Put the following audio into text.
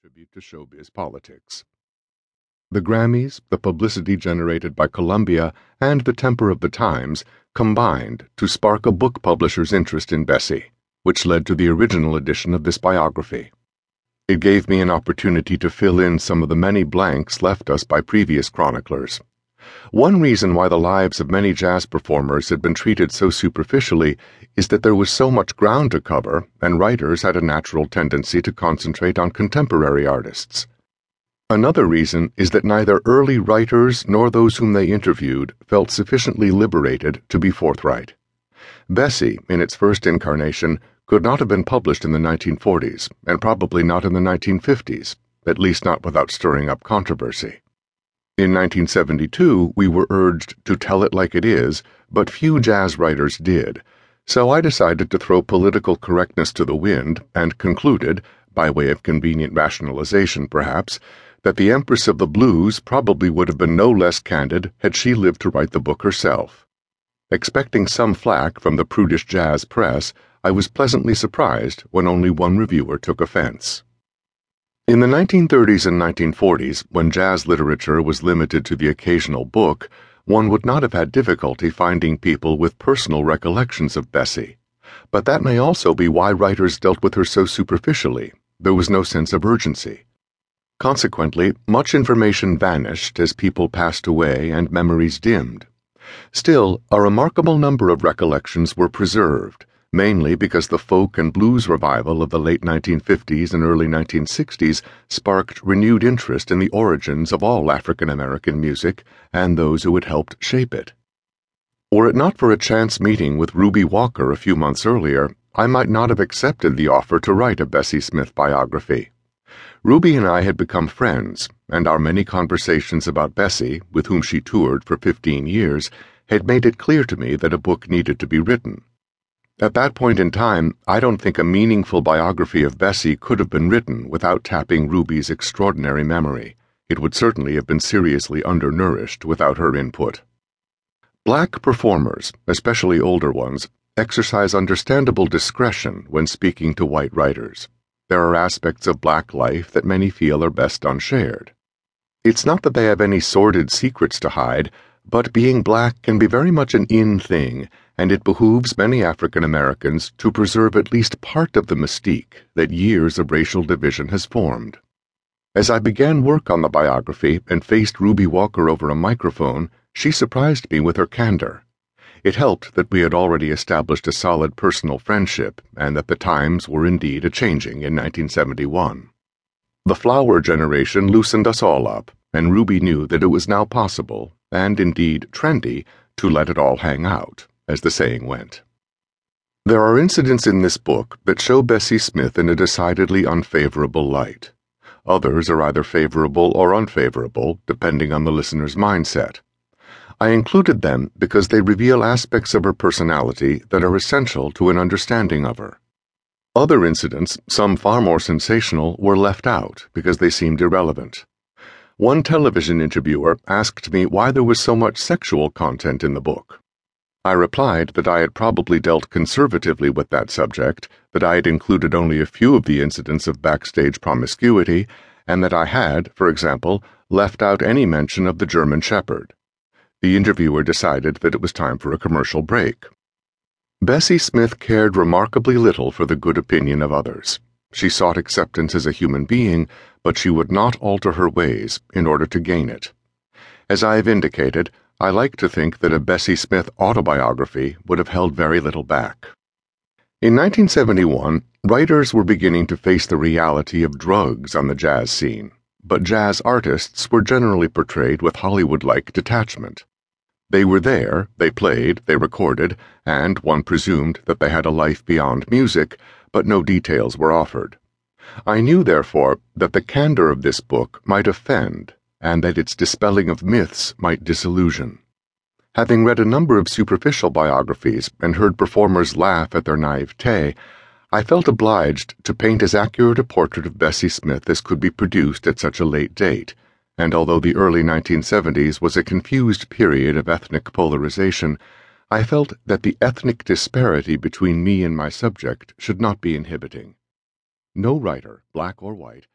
tribute to showbiz politics. The Grammys, the publicity generated by Columbia, and the temper of the times combined to spark a book publisher's interest in Bessie, which led to the original edition of this biography. It gave me an opportunity to fill in some of the many blanks left us by previous chroniclers. One reason why the lives of many jazz performers had been treated so superficially is that there was so much ground to cover, and writers had a natural tendency to concentrate on contemporary artists. Another reason is that neither early writers nor those whom they interviewed felt sufficiently liberated to be forthright. Bessie, in its first incarnation, could not have been published in the 1940s, and probably not in the 1950s, at least not without stirring up controversy. In 1972, we were urged to tell it like it is, but few jazz writers did, so I decided to throw political correctness to the wind and concluded, by way of convenient rationalization perhaps, that the Empress of the Blues probably would have been no less candid had she lived to write the book herself. Expecting some flack from the prudish jazz press, I was pleasantly surprised when only one reviewer took offense. In the 1930s and 1940s, when jazz literature was limited to the occasional book, one would not have had difficulty finding people with personal recollections of Bessie. But that may also be why writers dealt with her so superficially. There was no sense of urgency. Consequently, much information vanished as people passed away and memories dimmed. Still, a remarkable number of recollections were preserved mainly because the folk and blues revival of the late 1950s and early 1960s sparked renewed interest in the origins of all African American music and those who had helped shape it. Were it not for a chance meeting with Ruby Walker a few months earlier, I might not have accepted the offer to write a Bessie Smith biography. Ruby and I had become friends, and our many conversations about Bessie, with whom she toured for 15 years, had made it clear to me that a book needed to be written. At that point in time, I don't think a meaningful biography of Bessie could have been written without tapping Ruby's extraordinary memory. It would certainly have been seriously undernourished without her input. Black performers, especially older ones, exercise understandable discretion when speaking to white writers. There are aspects of black life that many feel are best unshared. It's not that they have any sordid secrets to hide, but being black can be very much an in thing and it behooves many African Americans to preserve at least part of the mystique that years of racial division has formed. As I began work on the biography and faced Ruby Walker over a microphone, she surprised me with her candor. It helped that we had already established a solid personal friendship and that the times were indeed a changing in 1971. The flower generation loosened us all up, and Ruby knew that it was now possible, and indeed trendy, to let it all hang out as the saying went. There are incidents in this book that show Bessie Smith in a decidedly unfavorable light. Others are either favorable or unfavorable, depending on the listener's mindset. I included them because they reveal aspects of her personality that are essential to an understanding of her. Other incidents, some far more sensational, were left out because they seemed irrelevant. One television interviewer asked me why there was so much sexual content in the book. I replied that I had probably dealt conservatively with that subject, that I had included only a few of the incidents of backstage promiscuity, and that I had, for example, left out any mention of the German Shepherd. The interviewer decided that it was time for a commercial break. Bessie Smith cared remarkably little for the good opinion of others. She sought acceptance as a human being, but she would not alter her ways in order to gain it. As I have indicated, I like to think that a Bessie Smith autobiography would have held very little back. In 1971, writers were beginning to face the reality of drugs on the jazz scene, but jazz artists were generally portrayed with Hollywood like detachment. They were there, they played, they recorded, and one presumed that they had a life beyond music, but no details were offered. I knew, therefore, that the candor of this book might offend and that its dispelling of myths might disillusion. Having read a number of superficial biographies and heard performers laugh at their naivete, I felt obliged to paint as accurate a portrait of Bessie Smith as could be produced at such a late date, and although the early 1970s was a confused period of ethnic polarization, I felt that the ethnic disparity between me and my subject should not be inhibiting. No writer, black or white,